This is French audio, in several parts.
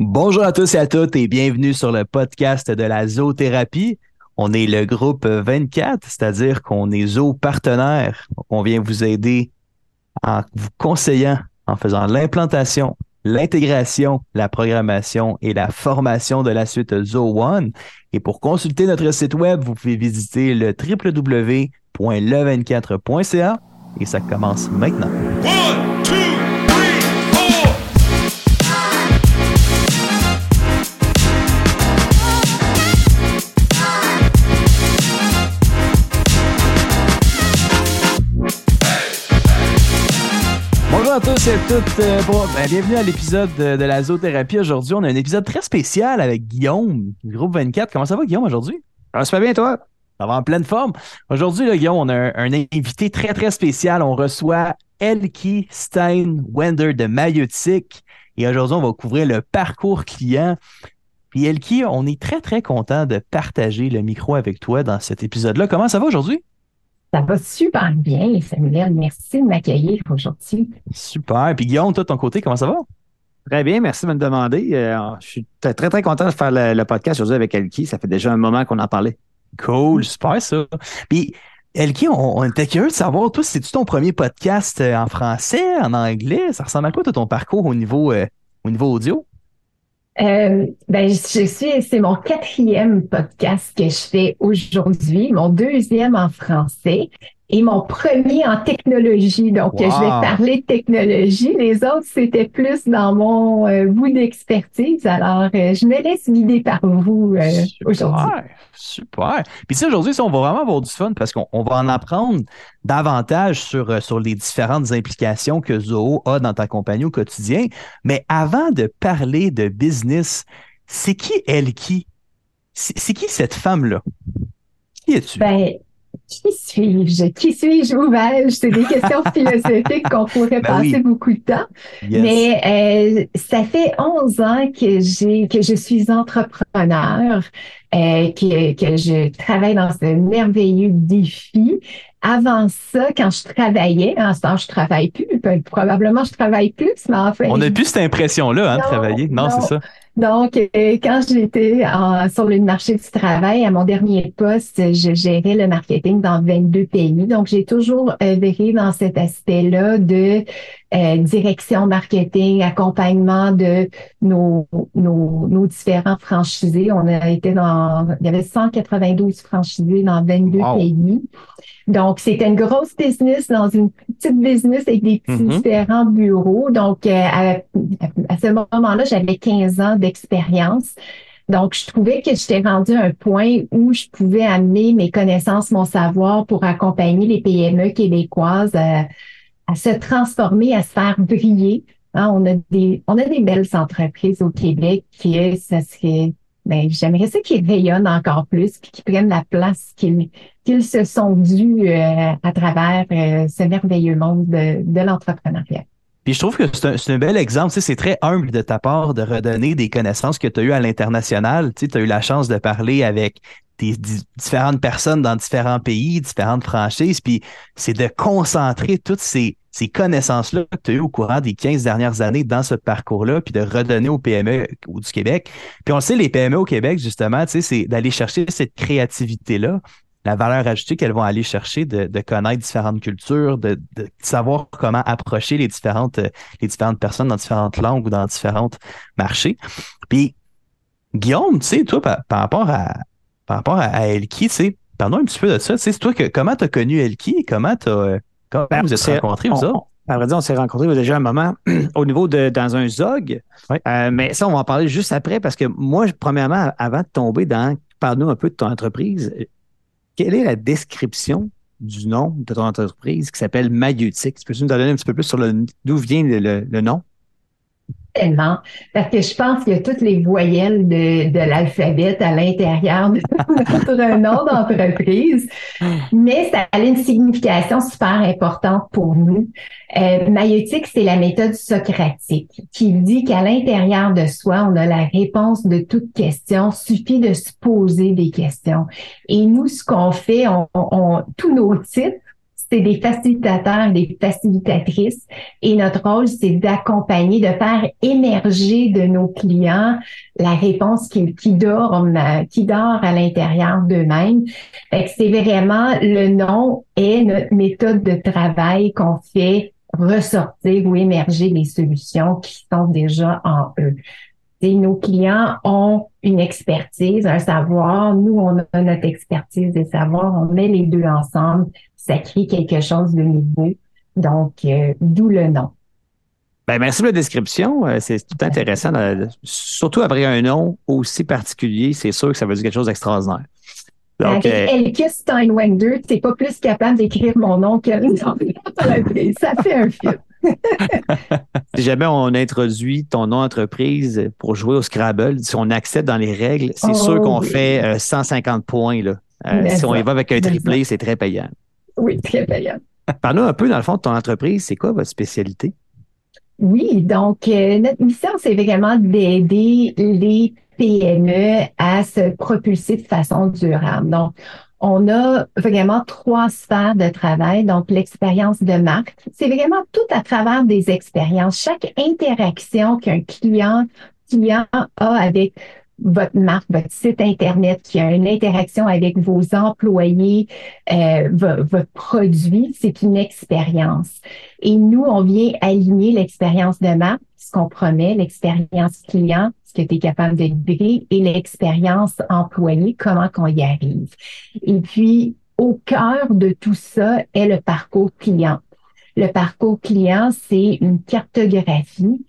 Bonjour à tous et à toutes et bienvenue sur le podcast de la zoothérapie. On est le groupe 24, c'est-à-dire qu'on est zoo partenaire. On vient vous aider en vous conseillant, en faisant l'implantation, l'intégration, la programmation et la formation de la suite Zoo One. Et pour consulter notre site web, vous pouvez visiter le www.le24.ca et ça commence maintenant. Bonjour à tous et à toutes. Euh, bon, ben, bienvenue à l'épisode de, de la zoothérapie. Aujourd'hui, on a un épisode très spécial avec Guillaume, du groupe 24. Comment ça va, Guillaume, aujourd'hui? Ça se fait bien, toi? Ça va en pleine forme. Aujourd'hui, Guillaume, on a un, un invité très, très spécial. On reçoit Elkie Stein Wender de Mayotique. Et aujourd'hui, on va couvrir le parcours client. Puis Elkie, on est très, très content de partager le micro avec toi dans cet épisode-là. Comment ça va aujourd'hui? Ça va super bien, Samuel. Merci de m'accueillir aujourd'hui. Super. Puis Guillaume, toi, de ton côté, comment ça va? Très bien, merci de me demander. Euh, je suis très, très, content de faire le, le podcast aujourd'hui avec Elki. Ça fait déjà un moment qu'on en parlait. Cool, super ça. Puis, Elki, on, on était curieux de savoir, toi, c'est-tu ton premier podcast euh, en français, en anglais? Ça ressemble à quoi, toi, ton parcours au niveau, euh, au niveau audio? Euh, ben, je suis, c'est mon quatrième podcast que je fais aujourd'hui, mon deuxième en français et mon premier en technologie. Donc, Wow. je vais parler de technologie. Les autres, c'était plus dans mon euh, bout d'expertise. Alors, euh, je me laisse guider par vous euh, aujourd'hui. Super, super. Puis, tu sais, aujourd'hui, on va vraiment avoir du fun parce qu'on on va en apprendre davantage sur, sur les différentes implications que Zoho a dans ta compagnie au quotidien. Mais avant de parler de business, c'est qui elle qui? C'est c'est qui cette femme-là? Qui es-tu? Ben, qui suis-je? Qui suis-je? Vais-je? C'est des questions philosophiques qu'on pourrait Ben passer oui. beaucoup de temps. Yes. Mais euh, ça fait 11 ans que j'ai que je suis entrepreneur, euh, que, que je travaille dans ce merveilleux défi. Avant ça, quand je travaillais, en ce temps, je travaille plus. ben, Probablement, je travaille plus, mais enfin. on n'a plus cette impression-là, hein, de travailler. Non, non. c'est ça. Donc, euh, quand j'étais sur le marché du travail, à mon dernier poste, je gérais le marketing dans 22 pays. Donc, j'ai toujours œuvré dans cet aspect-là de euh, direction marketing, accompagnement de nos, nos, nos différents franchisés. On a été dans, il y avait 192 franchisés dans 22 Wow. pays. Donc, c'était une grosse business dans une petite business avec des petits Mhm. différents bureaux. Donc, euh, à, à ce moment-là, j'avais 15 ans d'expérience. Donc, je trouvais que j'étais rendue à un point où je pouvais amener mes connaissances, mon savoir pour accompagner les PME québécoises à, à se transformer, à se faire briller. Hein, on a des, on a des belles entreprises au Québec qui, ça serait, ben, j'aimerais ça qu'ils rayonnent encore plus puis qu'ils prennent la place qu'ils, qu'ils se sont dus euh, à travers euh, ce merveilleux monde de, de l'entrepreneuriat. Puis je trouve que c'est un, un bel exemple. C'est très humble de ta part de redonner des connaissances que tu as eues à l'international. Tu as eu la chance de parler avec des di- différentes personnes dans différents pays, différentes franchises. Puis c'est de concentrer toutes ces, ces connaissances-là que tu as eues au courant des 15 dernières années dans ce parcours-là, puis de redonner aux PME du Québec. Puis on le sait, les PME au Québec, justement, c'est d'aller chercher cette créativité-là la valeur ajoutée qu'elles vont aller chercher de, de connaître différentes cultures, de, de savoir comment approcher les différentes, les différentes personnes dans différentes langues ou dans différents marchés. Puis, Guillaume, tu sais, toi, par, par rapport à par rapport à, à Elki, tu sais, parlons un petit peu de ça. Tu sais, c'est toi que comment tu as connu Elki? Comment t'as euh, comment Ben, vous êtes rencontrés, vous autres? À vrai dire, on s'est rencontrés déjà un moment au niveau de dans un zog. Ouais. Euh, mais ça, on va en parler juste après parce que moi, premièrement, avant de tomber dans parle-nous un peu de ton entreprise. Quelle est la description du nom de ton entreprise qui s'appelle Maïeutique? Peux-tu nous donner un petit peu plus sur le d'où vient le, le- le nom? Parce que je pense qu'il y a toutes les voyelles de, de l'alphabet à l'intérieur de notre nom d'entreprise. Mais ça a une signification super importante pour nous. Euh, maïeutique, c'est la méthode socratique qui dit qu'à l'intérieur de soi, on a la réponse de toute question. Suffit de se poser des questions. Et nous, ce qu'on fait, on, on- tous nos titres c'est des facilitateurs, des facilitatrices. Et notre rôle, c'est d'accompagner, de faire émerger de nos clients la réponse qui, dort, qui dort à l'intérieur d'eux-mêmes. c'est vraiment le nom et notre méthode de travail qu'on fait ressortir ou émerger les solutions qui sont déjà en eux. Nos clients ont une expertise, un savoir. Nous, on a notre expertise et savoir. On met les deux ensemble. Ça crée quelque chose de nouveau. Donc, euh, d'où le nom. Ben, merci pour la description. Euh, c'est tout intéressant. surtout après un nom aussi particulier, c'est sûr que ça veut dire quelque chose d'extraordinaire. Donc, Avec euh, Elkis Steinwender, t'es pas plus capable d'écrire mon nom que ça fait un film. si jamais on introduit ton nom d'entreprise pour jouer au Scrabble, si on accepte dans les règles, c'est sûr oh, qu'on fait 150 euh, points. Là. Euh, si on y va avec un triplé, c'est très payant. Oui, très payant. Parle-nous un peu, dans le fond, de ton entreprise. C'est quoi votre spécialité? Oui, donc euh, notre mission, c'est vraiment d'aider les PME à se propulser de façon durable. Donc, on a vraiment trois sphères de travail. Donc, l'expérience de marque, c'est vraiment tout à travers des expériences. Chaque interaction qu'un client, client a avec votre marque, votre site Internet, qui a une interaction avec vos employés, euh, votre produit, c'est une expérience. Et nous, on vient aligner l'expérience de marque, ce qu'on promet, l'expérience client, ce que tu es capable de livrer, et l'expérience employée, comment qu'on y arrive. Et puis, au cœur de tout ça est le parcours client. Le parcours client, c'est une cartographie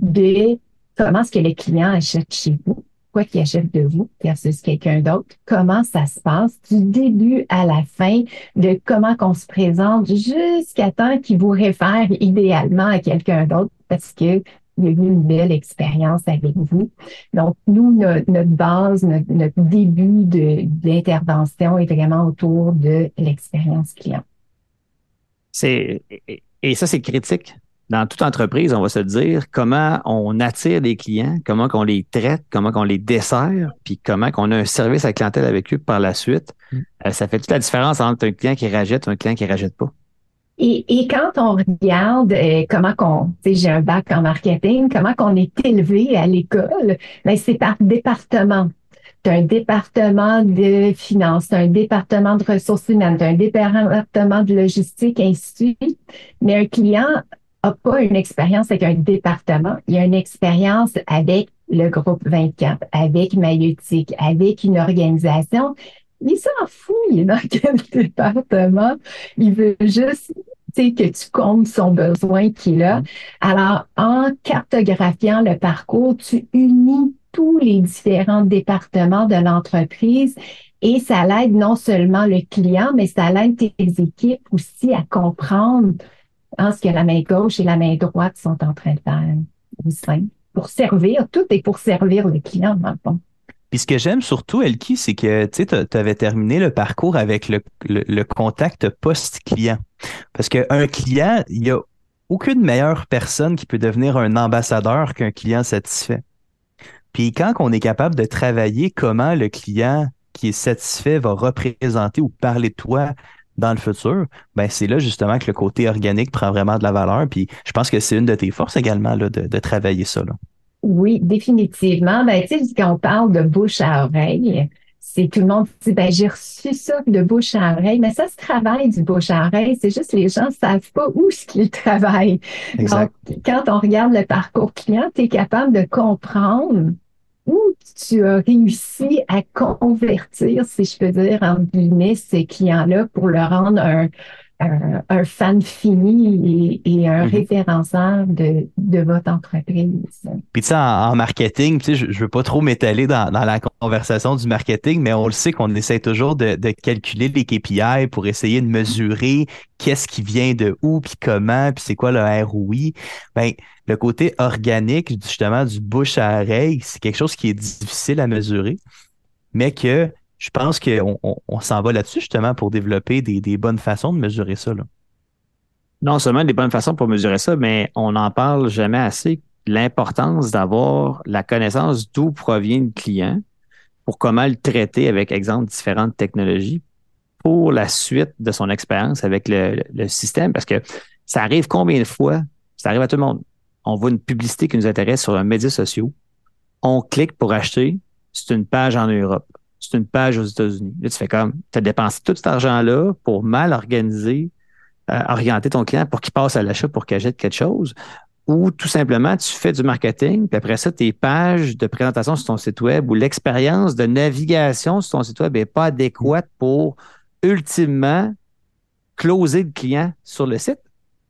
de comment est-ce que le client achète chez vous, quoi qu'il achète de vous versus quelqu'un d'autre, comment ça se passe du début à la fin, de comment qu'on se présente jusqu'à temps qu'il vous réfère idéalement à quelqu'un d'autre parce que il y a eu une belle expérience avec vous. Donc, nous, notre, base, notre, début d'intervention est vraiment autour de l'expérience client. C'est, et ça, c'est critique dans toute entreprise, on va se dire comment on attire des clients, comment qu'on les traite, comment qu'on les dessert, puis comment qu'on a un service à la clientèle avec eux par la suite. Mm. Euh, ça fait toute la différence entre un client qui rachète et un client qui rachète pas. Et, et quand on regarde euh, comment qu'on, j'ai un bac en marketing, comment qu'on est élevé à l'école, ben c'est par département. Un département de finances, un département de ressources humaines, un département de logistique, ainsi de suite. Mais un client pas une expérience avec un département, il a une expérience avec le groupe 24, avec Maïeutique, avec une organisation. Il s'en fout dans quel département. Il veut juste que tu comptes son besoin qu'il a. Alors, en cartographiant le parcours, tu unis tous les différents départements de l'entreprise et ça l'aide non seulement le client, mais ça l'aide tes équipes aussi à comprendre ce que la main gauche et la main droite sont en train de faire au sein pour servir, tout est pour servir le client, dans le. Puis ce que j'aime surtout, Elki, c'est que tu avais terminé le parcours avec le, contact post-client. Parce qu'un client, il n'y a aucune meilleure personne qui peut devenir un ambassadeur qu'un client satisfait. Puis quand on est capable de travailler comment le client qui est satisfait va représenter ou parler de toi dans le futur, ben c'est là justement que le côté organique prend vraiment de la valeur. Puis je pense que c'est une de tes forces également là, de, de travailler ça. Là. Oui, définitivement. Ben, tu sais, quand on parle de bouche à oreille, c'est tout le monde dit ben j'ai reçu ça de bouche à oreille, mais ça se travaille du bouche à oreille. C'est juste les gens savent pas où ce qu'ils travaillent. Donc, quand on regarde le parcours client, tu es capable de comprendre où tu as réussi à convertir, si je peux dire, en guillemets, ces clients-là pour leur rendre un, un, fan fini et, un mhm. référenceur de, de, votre entreprise. Puis tu sais, en, marketing, tu sais, je, je veux pas trop m'étaler dans, dans, la conversation du marketing, mais on le sait qu'on essaie toujours de, de, calculer les KPI pour essayer de mesurer qu'est-ce qui vient de où, puis comment, puis c'est quoi le ROI. Ben, le côté organique, justement, du bouche à oreille, c'est quelque chose qui est difficile à mesurer, mais que je pense qu'on on, s'en va là-dessus justement pour développer des, bonnes façons de mesurer ça. Là. Non seulement des bonnes façons pour mesurer ça, mais on n'en parle jamais assez. L'importance d'avoir la connaissance d'où provient le client pour comment le traiter avec, exemple, différentes technologies pour la suite de son expérience avec le, le, système? Parce que ça arrive combien de fois? Ça arrive à tout le monde. On voit une publicité qui nous intéresse sur un média social. On clique pour acheter. C'est une page en Europe. C'est une page aux États-Unis. Là, tu fais comme, tu as dépensé tout cet argent-là pour mal organiser, euh, orienter ton client pour qu'il passe à l'achat pour qu'il achète quelque chose ou tout simplement tu fais du marketing, puis après ça, tes pages de présentation sur ton site web ou l'expérience de navigation sur ton site web n'est pas adéquate pour ultimement closer le client sur le site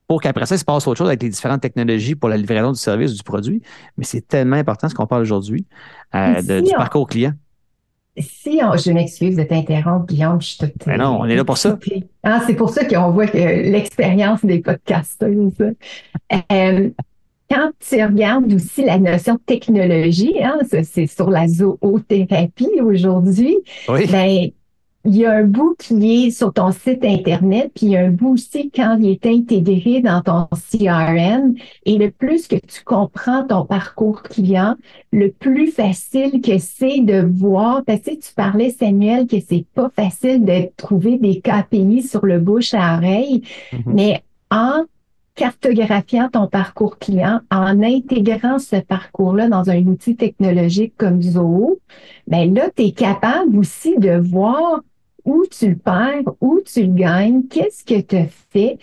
pour qu'après ça, il se passe autre chose avec les différentes technologies pour la livraison du service ou du produit. Mais c'est tellement important ce qu'on parle aujourd'hui euh, du parcours client. Si je m'excuse de t'interrompre, Guillaume, je te. Ben non, on est là pour ça. Ah, c'est pour ça qu'on voit que l'expérience des podcasters. Euh, quand tu regardes aussi la notion de technologie, hein, c'est sur la zoothérapie aujourd'hui, oui. ben, il y a un bout qui est sur ton site Internet, puis il y a un bout aussi quand il est intégré dans ton CRM. Et le plus que tu comprends ton parcours client, le plus facile que c'est de voir, parce que tu parlais, Samuel, que c'est pas facile de trouver des KPI sur le bouche à oreille, mm-hmm. mais en cartographiant ton parcours client, en intégrant ce parcours-là dans un outil technologique comme Zoho, ben là, tu es capable aussi de voir où tu le perds, où tu le gagnes, qu'est-ce que tu fais.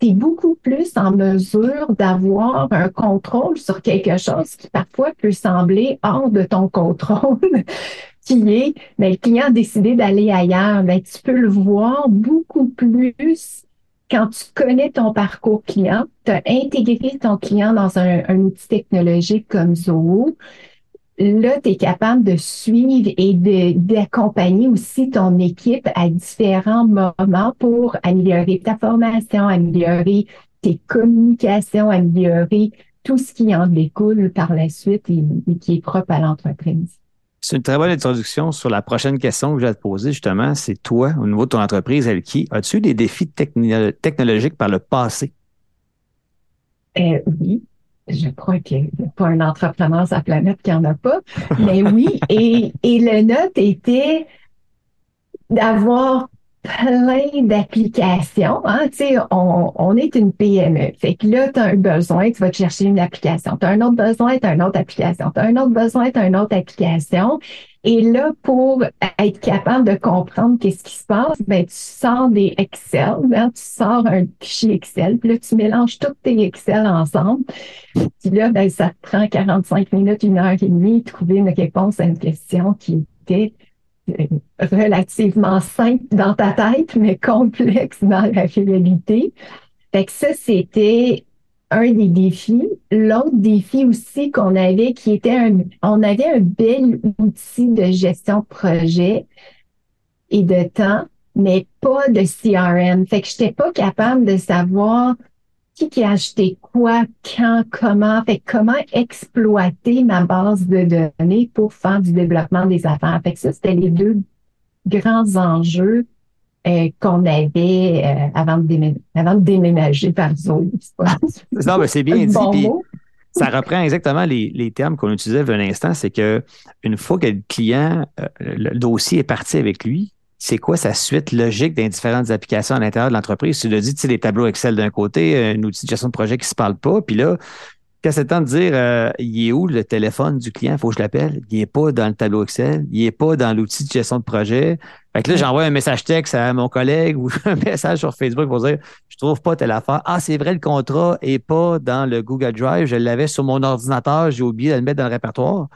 Tu es beaucoup plus en mesure d'avoir un contrôle sur quelque chose qui parfois peut sembler hors de ton contrôle, qui est, ben, le client a décidé d'aller ailleurs. Ben, tu peux le voir beaucoup plus quand tu connais ton parcours client, tu as intégré ton client dans un, un outil technologique comme Zoho, là, tu es capable de suivre et d'accompagner aussi ton équipe à différents moments pour améliorer ta formation, améliorer tes communications, améliorer tout ce qui en découle par la suite et, qui est propre à l'entreprise. C'est une très bonne introduction sur la prochaine question que je vais te poser, justement. C'est toi, au niveau de ton entreprise, Elki, as-tu eu des défis technologiques par le passé? Euh, oui je crois qu'il n'y a pas un entrepreneur sur la planète qui n'en a pas. Mais oui, et, et le note était d'avoir plein d'applications. Hein? Tu sais, on, on, est une PME. Fait que là, tu as un besoin, tu vas te chercher une application. Tu as un autre besoin, tu as une autre application. Tu as un autre besoin, tu as une autre application. Et là, pour être capable de comprendre qu'est-ce qui se passe, ben, tu sors des Excel, hein, tu sors un fichier Excel, puis là, tu mélanges tous tes Excel ensemble. Puis là, ben, ça te prend 45 minutes, une heure et demie, trouver une réponse à une question qui était euh, relativement simple dans ta tête, mais complexe dans la réalité. Fait que ça, c'était un des défis. L'autre défi aussi qu'on avait, qui était un, on avait un bel outil de gestion de projet et de temps, mais pas de CRM. Fait que j'étais pas capable de savoir qui qui a acheté quoi, quand, comment, fait comment exploiter ma base de données pour faire du développement des affaires. Fait que ça, c'était les deux grands enjeux euh, qu'on avait euh, avant, de déménager, avant de déménager par zone. non, mais c'est bien dit. ça reprend exactement les, les termes qu'on utilisait il y a un instant. C'est que une fois que le client, euh, le dossier est parti avec lui, c'est quoi sa suite logique dans différentes applications à l'intérieur de l'entreprise? Tu l'as dit, tu sais, les tableaux Excel d'un côté, un outil de gestion de projet qui ne se parle pas, puis là, quand c'est le temps de dire euh, il est où le téléphone du client, il faut que je l'appelle? Il n'est pas dans le tableau Excel, il n'est pas dans l'outil de gestion de projet. Fait que là, j'envoie un message texte à mon collègue ou un message sur Facebook pour dire je trouve pas telle affaire. Ah, c'est vrai, le contrat est pas dans le Google Drive. Je l'avais sur mon ordinateur, j'ai oublié de le mettre dans le répertoire.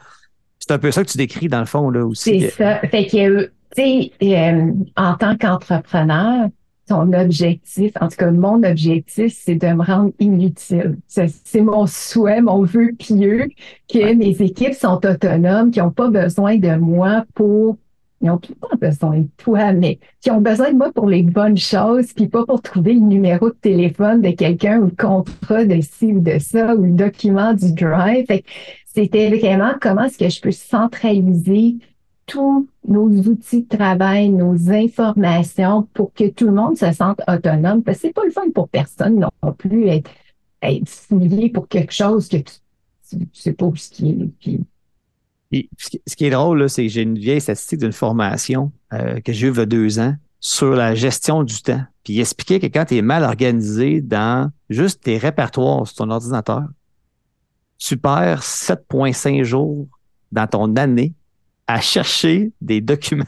C'est un peu ça que tu décris dans le fond là aussi. C'est ça. Fait que, tu sais, euh, en tant qu'entrepreneur, ton objectif, en tout cas mon objectif, c'est de me rendre inutile. C'est mon souhait, mon vœu pieux que mes équipes sont autonomes, qui n'ont pas besoin de moi pour ils n'ont pas besoin de toi, mais qui ont besoin de moi pour les bonnes choses, puis pas pour trouver le numéro de téléphone de quelqu'un ou le contrat de ci ou de ça ou le document du drive. C'était vraiment comment est-ce que je peux centraliser tous nos outils de travail, nos informations pour que tout le monde se sente autonome. Parce que c'est pas le fun pour personne non plus être, être pour quelque chose que tu, sais pas ce qui est. ce qui est drôle, c'est que j'ai une vieille statistique d'une formation euh, que j'ai eue il y a deux ans. sur la gestion du temps. Puis il expliquait que quand tu es mal organisé dans juste tes répertoires sur ton ordinateur, tu perds 7,5 jours dans ton année à chercher des documents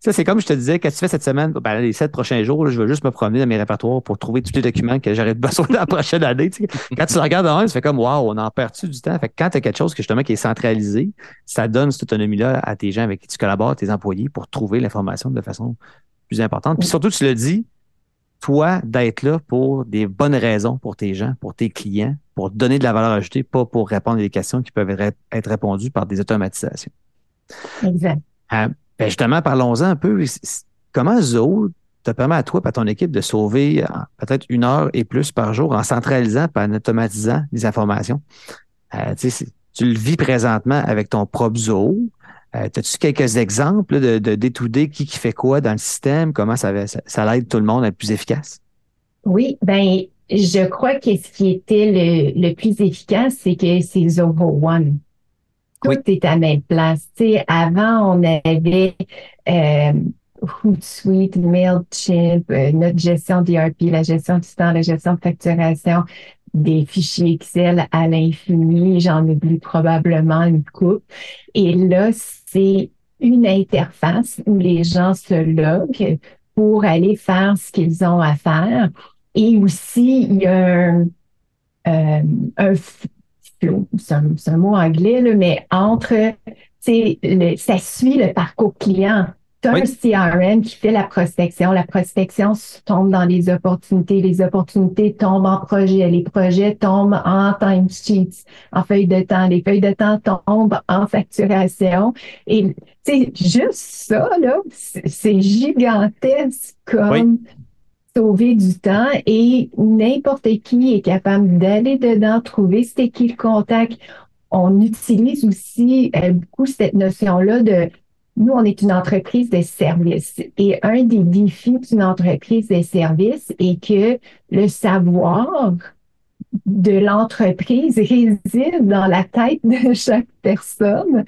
ça, c'est comme je te disais, qu'est-ce que tu fais cette semaine? Ben, les sept prochains jours, je veux juste me promener dans mes répertoires pour trouver tous les documents que j'aurais besoin la prochaine année. Quand tu le regardes en un, tu fais comme Waouh, on en perd-tu du temps? Fait que quand tu as quelque chose qui, justement, qui est centralisé, ça donne cette autonomie-là à tes gens avec qui tu collabores, tes employés, pour trouver l'information de façon plus importante. Puis surtout, tu le dis, toi, d'être là pour des bonnes raisons pour tes gens, pour tes clients, pour donner de la valeur ajoutée, pas pour répondre à des questions qui peuvent être répondues par des automatisations. Exact. Euh, ben, justement, parlons-en un peu. Comment Zoho te permet à toi et à ton équipe de sauver euh, peut-être une heure et plus par jour en centralisant et en automatisant les informations? Euh, tu le vis présentement avec ton propre Zoho. Euh, As-tu quelques exemples de, d'étudier qui, qui fait quoi dans le système? Comment ça, ça, ça aide tout le monde à être plus efficace? Oui, ben je crois que ce qui était le, le plus efficace, c'est que c'est Zoho One tout est à même place. sais, avant, on avait euh, Hootsuite, MailChimp, euh, notre gestion d'ERP, la gestion du temps, la gestion de facturation, des fichiers Excel à l'infini. J'en oublie probablement une coupe. Et là, c'est une interface où les gens se loguent pour aller faire ce qu'ils ont à faire. Et aussi, il y a un, euh, un c'est un, mot anglais, là, mais entre, le, ça suit le parcours client. Tu as un CRM qui fait la prospection. La prospection tombe dans les opportunités. Les opportunités tombent en projet. Les projets tombent en timesheets, en feuilles de temps. Les feuilles de temps tombent en facturation. Et c'est juste ça, là, c'est gigantesque comme sauver du temps et n'importe qui est capable d'aller dedans, trouver c'était qui le contact. On utilise aussi euh, beaucoup cette notion-là de nous, on est une entreprise de services et un des défis d'une entreprise de services est que le savoir de l'entreprise réside dans la tête de chaque personne.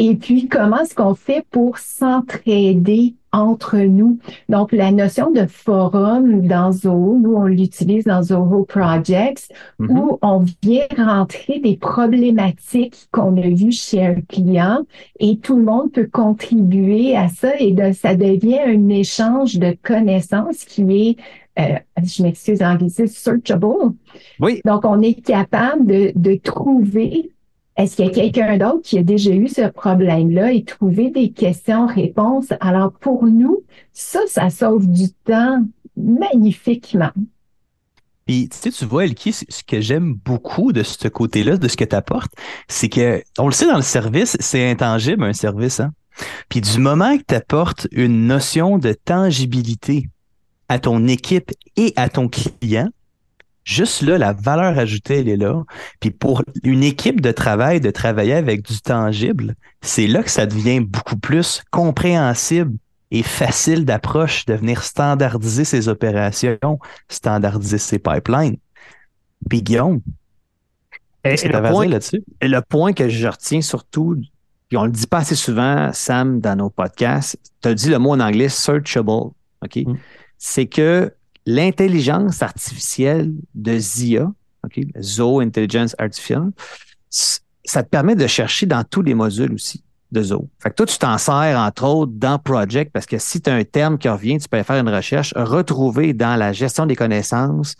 Et puis, comment est-ce qu'on fait pour s'entraider entre nous? Donc, la notion de forum dans Zoho, nous, on l'utilise dans Zoho Projects, mm-hmm. où on vient rentrer des problématiques qu'on a vues chez un client et tout le monde peut contribuer à ça et de, ça devient un échange de connaissances qui est euh, je m'excuse en anglais, searchable. Oui. Donc, on est capable de, de trouver est-ce qu'il y a quelqu'un d'autre qui a déjà eu ce problème-là et trouvé des questions-réponses? Alors, pour nous, ça, ça sauve du temps magnifiquement. Puis, tu sais, tu vois, Elki, ce que j'aime beaucoup de ce côté-là, de ce que tu apportes, c'est que, on le sait dans le service, c'est intangible, un service, hein? Puis, du moment que tu apportes une notion de tangibilité à ton équipe et à ton client, juste là, la valeur ajoutée, elle est là. Puis pour une équipe de travail, de travailler avec du tangible, c'est là que ça devient beaucoup plus compréhensible et facile d'approche de venir standardiser ses opérations, standardiser ses pipelines. Puis Guillaume, qu'est-ce que le, point, là-dessus? le point que je retiens surtout, puis on le dit pas assez souvent, Sam, dans nos podcasts, tu as dit le mot en anglais searchable, OK? Mm. C'est que l'intelligence artificielle de ZIA, OK, Zoho Intelligence Artificial, ça te permet de chercher dans tous les modules aussi de Zoho. Fait que toi, tu t'en sers, entre autres, dans Project, parce que si tu as un terme qui revient, tu peux faire une recherche, retrouver dans la gestion des connaissances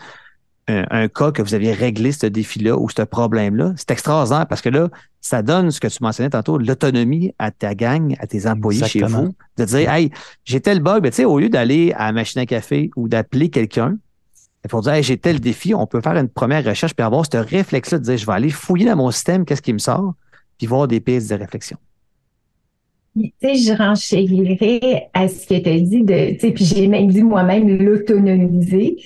un, cas que vous aviez réglé ce défi-là ou ce problème-là. C'est extraordinaire parce que là, ça donne ce que tu mentionnais tantôt, l'autonomie à ta gang, à tes employés chez vous, de dire, hey, j'ai tel bug, mais tu sais, au lieu d'aller à la machine à café ou d'appeler quelqu'un, il faut dire, hey, j'ai tel défi, on peut faire une première recherche puis avoir ce réflexe-là de dire, je vais aller fouiller dans mon système, qu'est-ce qui me sort, puis voir des pistes de réflexion. Tu sais, je renchérirais à ce que tu as dit de, tu sais, puis j'ai même dit moi-même l'autonomiser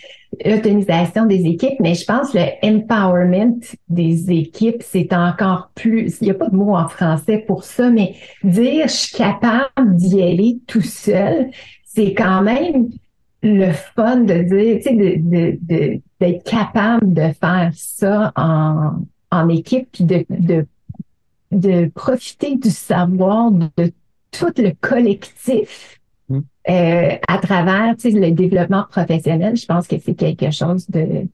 l'autonomisation des équipes, mais je pense le empowerment des équipes, c'est encore plus, il n'y a pas de mot en français pour ça, mais dire je suis capable d'y aller tout seul, c'est quand même le fun de dire, tu sais, d'être capable de faire ça en, en équipe, puis de, de profiter du savoir de tout le collectif euh, à travers le développement professionnel, je pense que c'est quelque chose de,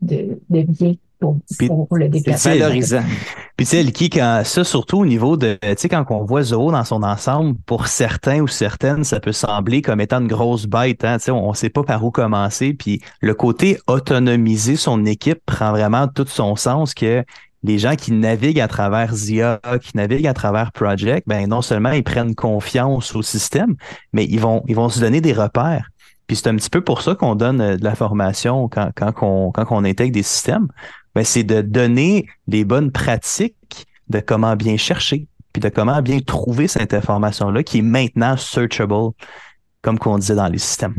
de, de bien pour, pour le développement. C'est valorisant. Puis tu sais, Liki, quand ça, surtout au niveau de, tu sais, quand on voit Zoho dans son ensemble, pour certains ou certaines, ça peut sembler comme étant une grosse bête. Hein? Tu sais, on ne sait pas par où commencer. Puis le côté autonomiser son équipe prend vraiment tout son sens que les gens qui naviguent à travers ZIA, qui naviguent à travers Project, ben non seulement ils prennent confiance au système, mais ils vont, ils vont se donner des repères. Puis c'est un petit peu pour ça qu'on donne euh, de la formation quand, quand, on, quand intègre des systèmes. Ben c'est de donner des bonnes pratiques de comment bien chercher, puis de comment bien trouver cette information-là qui est maintenant searchable, comme qu'on disait dans les systèmes.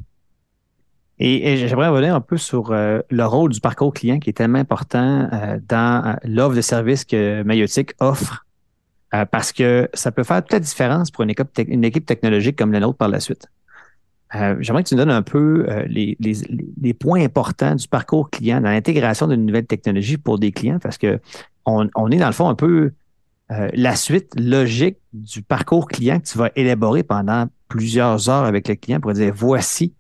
Et, j'aimerais revenir un peu sur euh, le rôle du parcours client qui est tellement important euh, dans euh, l'offre de services que Mayotic offre, parce que ça peut faire toute la différence pour une équipe, technologique comme la nôtre par la suite. j'aimerais que tu nous donnes un peu les, points importants du parcours client dans l'intégration d'une nouvelle technologie pour des clients, parce que on, on est dans le fond un peu la suite logique du parcours client que tu vas élaborer pendant plusieurs heures avec le client pour dire voici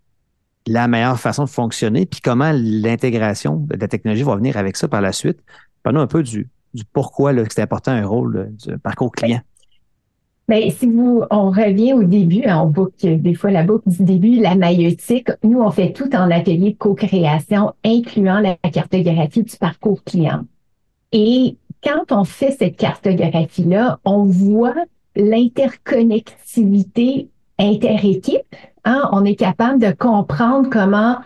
la meilleure façon de fonctionner, puis comment l'intégration de la technologie va venir avec ça par la suite. Parlons un peu du, pourquoi c'est important un rôle du parcours client. Bien, si vous, on revient au début, hein, on boucle des fois la boucle du début, la maïotique. Nous, on fait tout en atelier de co-création, incluant la cartographie du parcours client. Et quand on fait cette cartographie-là, on voit l'interconnectivité inter-équipe Hein, on est capable de comprendre comment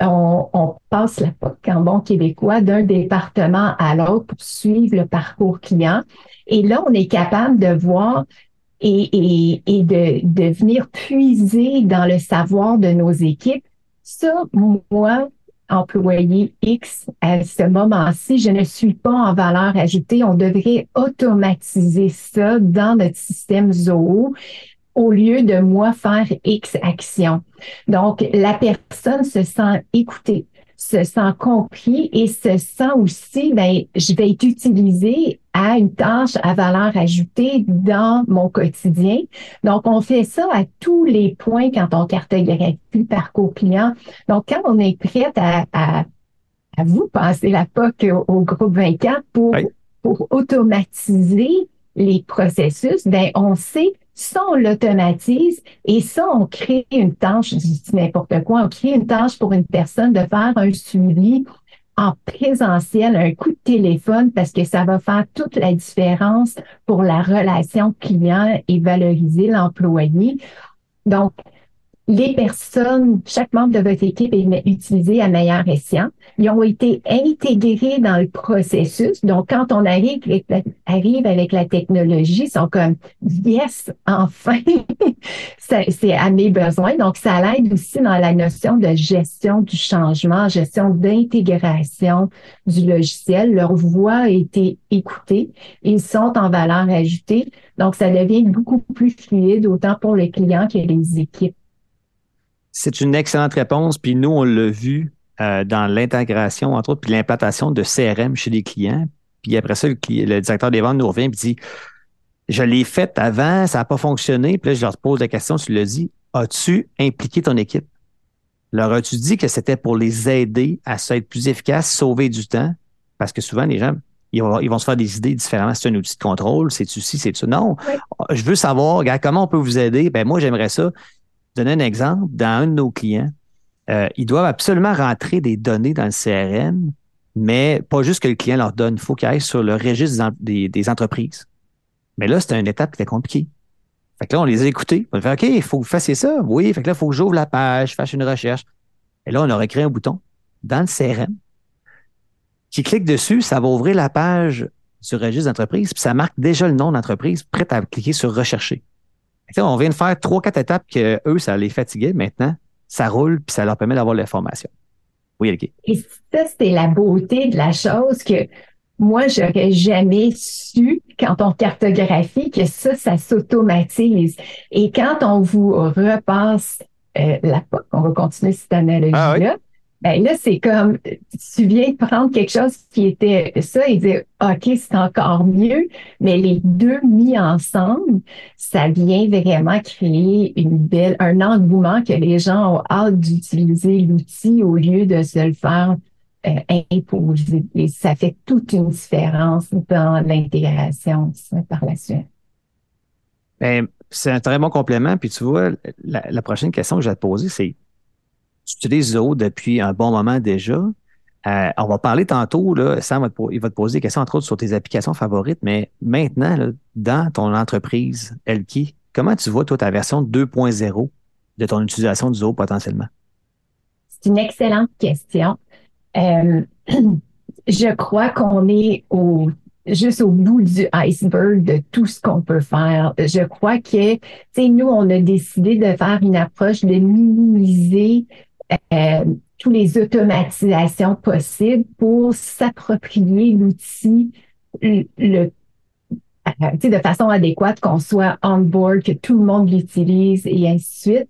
on, passe la POC québécois d'un département à l'autre pour suivre le parcours client. Et là, on est capable de voir et, de, de venir puiser dans le savoir de nos équipes. Ça, moi, employé X, à ce moment-ci, je ne suis pas en valeur ajoutée. On devrait automatiser ça dans notre système Zoho au lieu de moi faire X action. Donc, la personne se sent écoutée, se sent compris et se sent aussi, ben, je vais être utilisée à une tâche à valeur ajoutée dans mon quotidien. Donc, on fait ça à tous les points quand on cartographie le parcours client. Donc, quand on est prête à, à, à vous passer la POC au, groupe 24 pour, pour automatiser les processus, ben, on sait ça, on l'automatise et ça, on crée une tâche, je dis n'importe quoi, on crée une tâche pour une personne de faire un suivi en présentiel, un coup de téléphone, parce que ça va faire toute la différence pour la relation client et valoriser l'employé. Donc, les personnes, chaque membre de votre équipe est utilisé à meilleur escient. Ils ont été intégrés dans le processus. Donc, quand on arrive, arrive avec la technologie, ils sont comme yes, enfin, c'est à mes besoins. Donc, ça l'aide aussi dans la notion de gestion du changement, gestion d'intégration du logiciel. Leur voix a été écoutée. Ils sont en valeur ajoutée. Donc, ça devient beaucoup plus fluide, autant pour les clients que les équipes. C'est une excellente réponse. Puis nous, on l'a vu euh, dans l'intégration, entre autres, puis l'implantation de CRM chez les clients. Puis après ça, le, directeur des ventes nous revient et dit Je l'ai fait avant, ça n'a pas fonctionné. Puis là, je leur pose la question, tu l'as dit As-tu impliqué ton équipe? Leur as-tu dit que c'était pour les aider à être plus efficaces, sauver du temps? Parce que souvent, les gens, ils vont, se faire des idées différemment. C'est un outil de contrôle, c'est-tu ci, c'est ça. Non, je veux savoir, regarde, comment on peut vous aider? Ben moi, j'aimerais ça donner un exemple, dans un de nos clients, euh, ils doivent absolument rentrer des données dans le CRM, mais pas juste que le client leur donne. Il faut qu'ils aillent sur le registre des, entreprises. Mais là, c'était une étape qui était compliquée. Fait là, on les a écoutés. On a fait OK, il faut que vous ça. Oui, fait là, il faut que j'ouvre la page, fasse une recherche. Et là, on aurait créé un bouton dans le CRM qui clique dessus, ça va ouvrir la page du registre d'entreprise, puis ça marque déjà le nom d'entreprise, prête à cliquer sur rechercher on vient de faire trois, quatre étapes que eux, ça les fatiguait. Maintenant, ça roule puis ça leur permet d'avoir l'information. Oui, OK. Et ça, c'était la beauté de la chose que moi, j'aurais jamais su quand on cartographie que ça, ça s'automatise. Et quand on vous repasse euh, la POC, on va continuer cette analogie-là, ah Ben là, c'est comme, tu viens de prendre quelque chose qui était ça et dire, OK, c'est encore mieux, mais les deux mis ensemble, ça vient vraiment créer une belle, un engouement que les gens ont hâte d'utiliser l'outil au lieu de se le faire euh, imposer. Et ça fait toute une différence dans l'intégration par la suite. Ben, c'est un très bon complément. Puis tu vois, la, prochaine question que je vais te poser, c'est tu utilises Zoho depuis un bon moment déjà. Euh, on va parler tantôt, là, Sam va te, poser des questions, entre autres, sur tes applications favorites, mais maintenant, dans ton entreprise, Elki, comment tu vois, toi, ta version 2.0 de ton utilisation de Zoho potentiellement? C'est une excellente question. Euh, je crois qu'on est au juste au bout du iceberg de tout ce qu'on peut faire. Je crois que, tu sais, nous, on a décidé de faire une approche de minimiser euh, tous les automatisations possibles pour s'approprier l'outil le, euh, de façon adéquate, qu'on soit on board, que tout le monde l'utilise et ainsi de suite.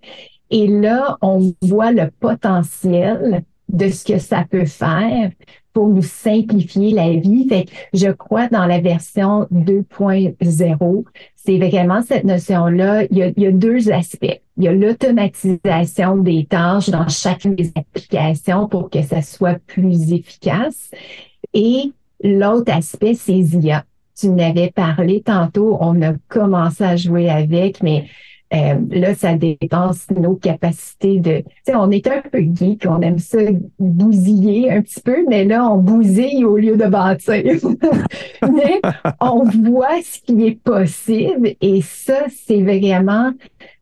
Et là, on voit le potentiel de ce que ça peut faire pour nous simplifier la vie. Fait je crois dans la version 2.0, c'est vraiment cette notion-là. Il, y a deux aspects. Il y a l'automatisation des tâches dans chacune des applications pour que ça soit plus efficace. Et l'autre aspect, c'est IA. Tu m'avais parlé tantôt, on a commencé à jouer avec, mais euh, là, ça dépasse nos capacités de. Tu sais, on est un peu geek, on aime ça bousiller un petit peu, mais là, on bousille au lieu de bâtir. mais on voit ce qui est possible et ça, c'est vraiment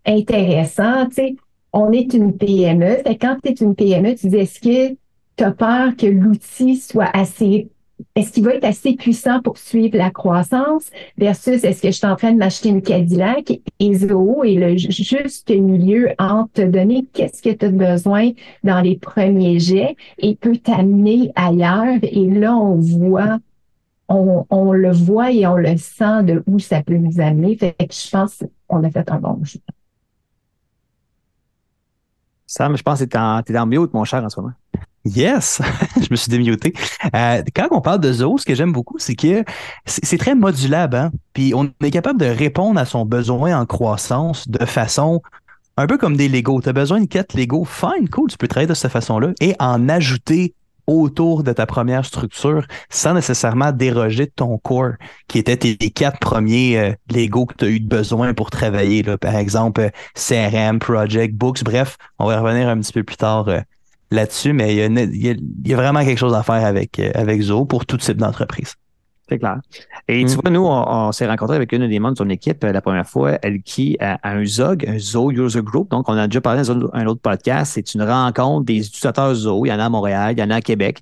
intéressant. Tu sais, on est une PME. Fait quand tu es une PME, tu dis est-ce que tu as peur que l'outil soit assez est-ce qu'il va être assez puissant pour suivre la croissance versus est-ce que je suis en train de m'acheter une Cadillac et Zoho est le juste milieu entre te donner qu'est-ce que tu as besoin dans les premiers jets et peut t'amener ailleurs? Et là, on voit, on, le voit et on le sent de où ça peut nous amener. Fait que je pense qu'on a fait un bon choix. Sam, je pense que tu es en, es en mute, mon cher, en ce moment. Yes, je me suis démuté. Euh, quand on parle de Zoho, ce que j'aime beaucoup, c'est que c'est très modulable. Hein? Puis on est capable de répondre à son besoin en croissance de façon un peu comme des Lego. Tu as besoin de quatre Lego, fine, cool, tu peux travailler de cette façon-là et en ajouter autour de ta première structure sans nécessairement déroger de ton core, qui était tes, quatre premiers euh, Lego que tu as eu besoin pour travailler. Là. Par exemple, euh, CRM, Project, Books, bref, on va revenir un petit peu plus tard euh, là-dessus, mais il y, a, vraiment quelque chose à faire avec, euh, avec Zoho pour tout type d'entreprise. C'est clair. Et tu mm. vois, nous, on, s'est rencontrés avec une des membres de son équipe euh, la première fois, elle qui a, un ZOG, un Zoho User Group. Donc, on a déjà parlé dans un, autre podcast. C'est une rencontre des utilisateurs Zoho. Il y en a à Montréal, il y en a à Québec.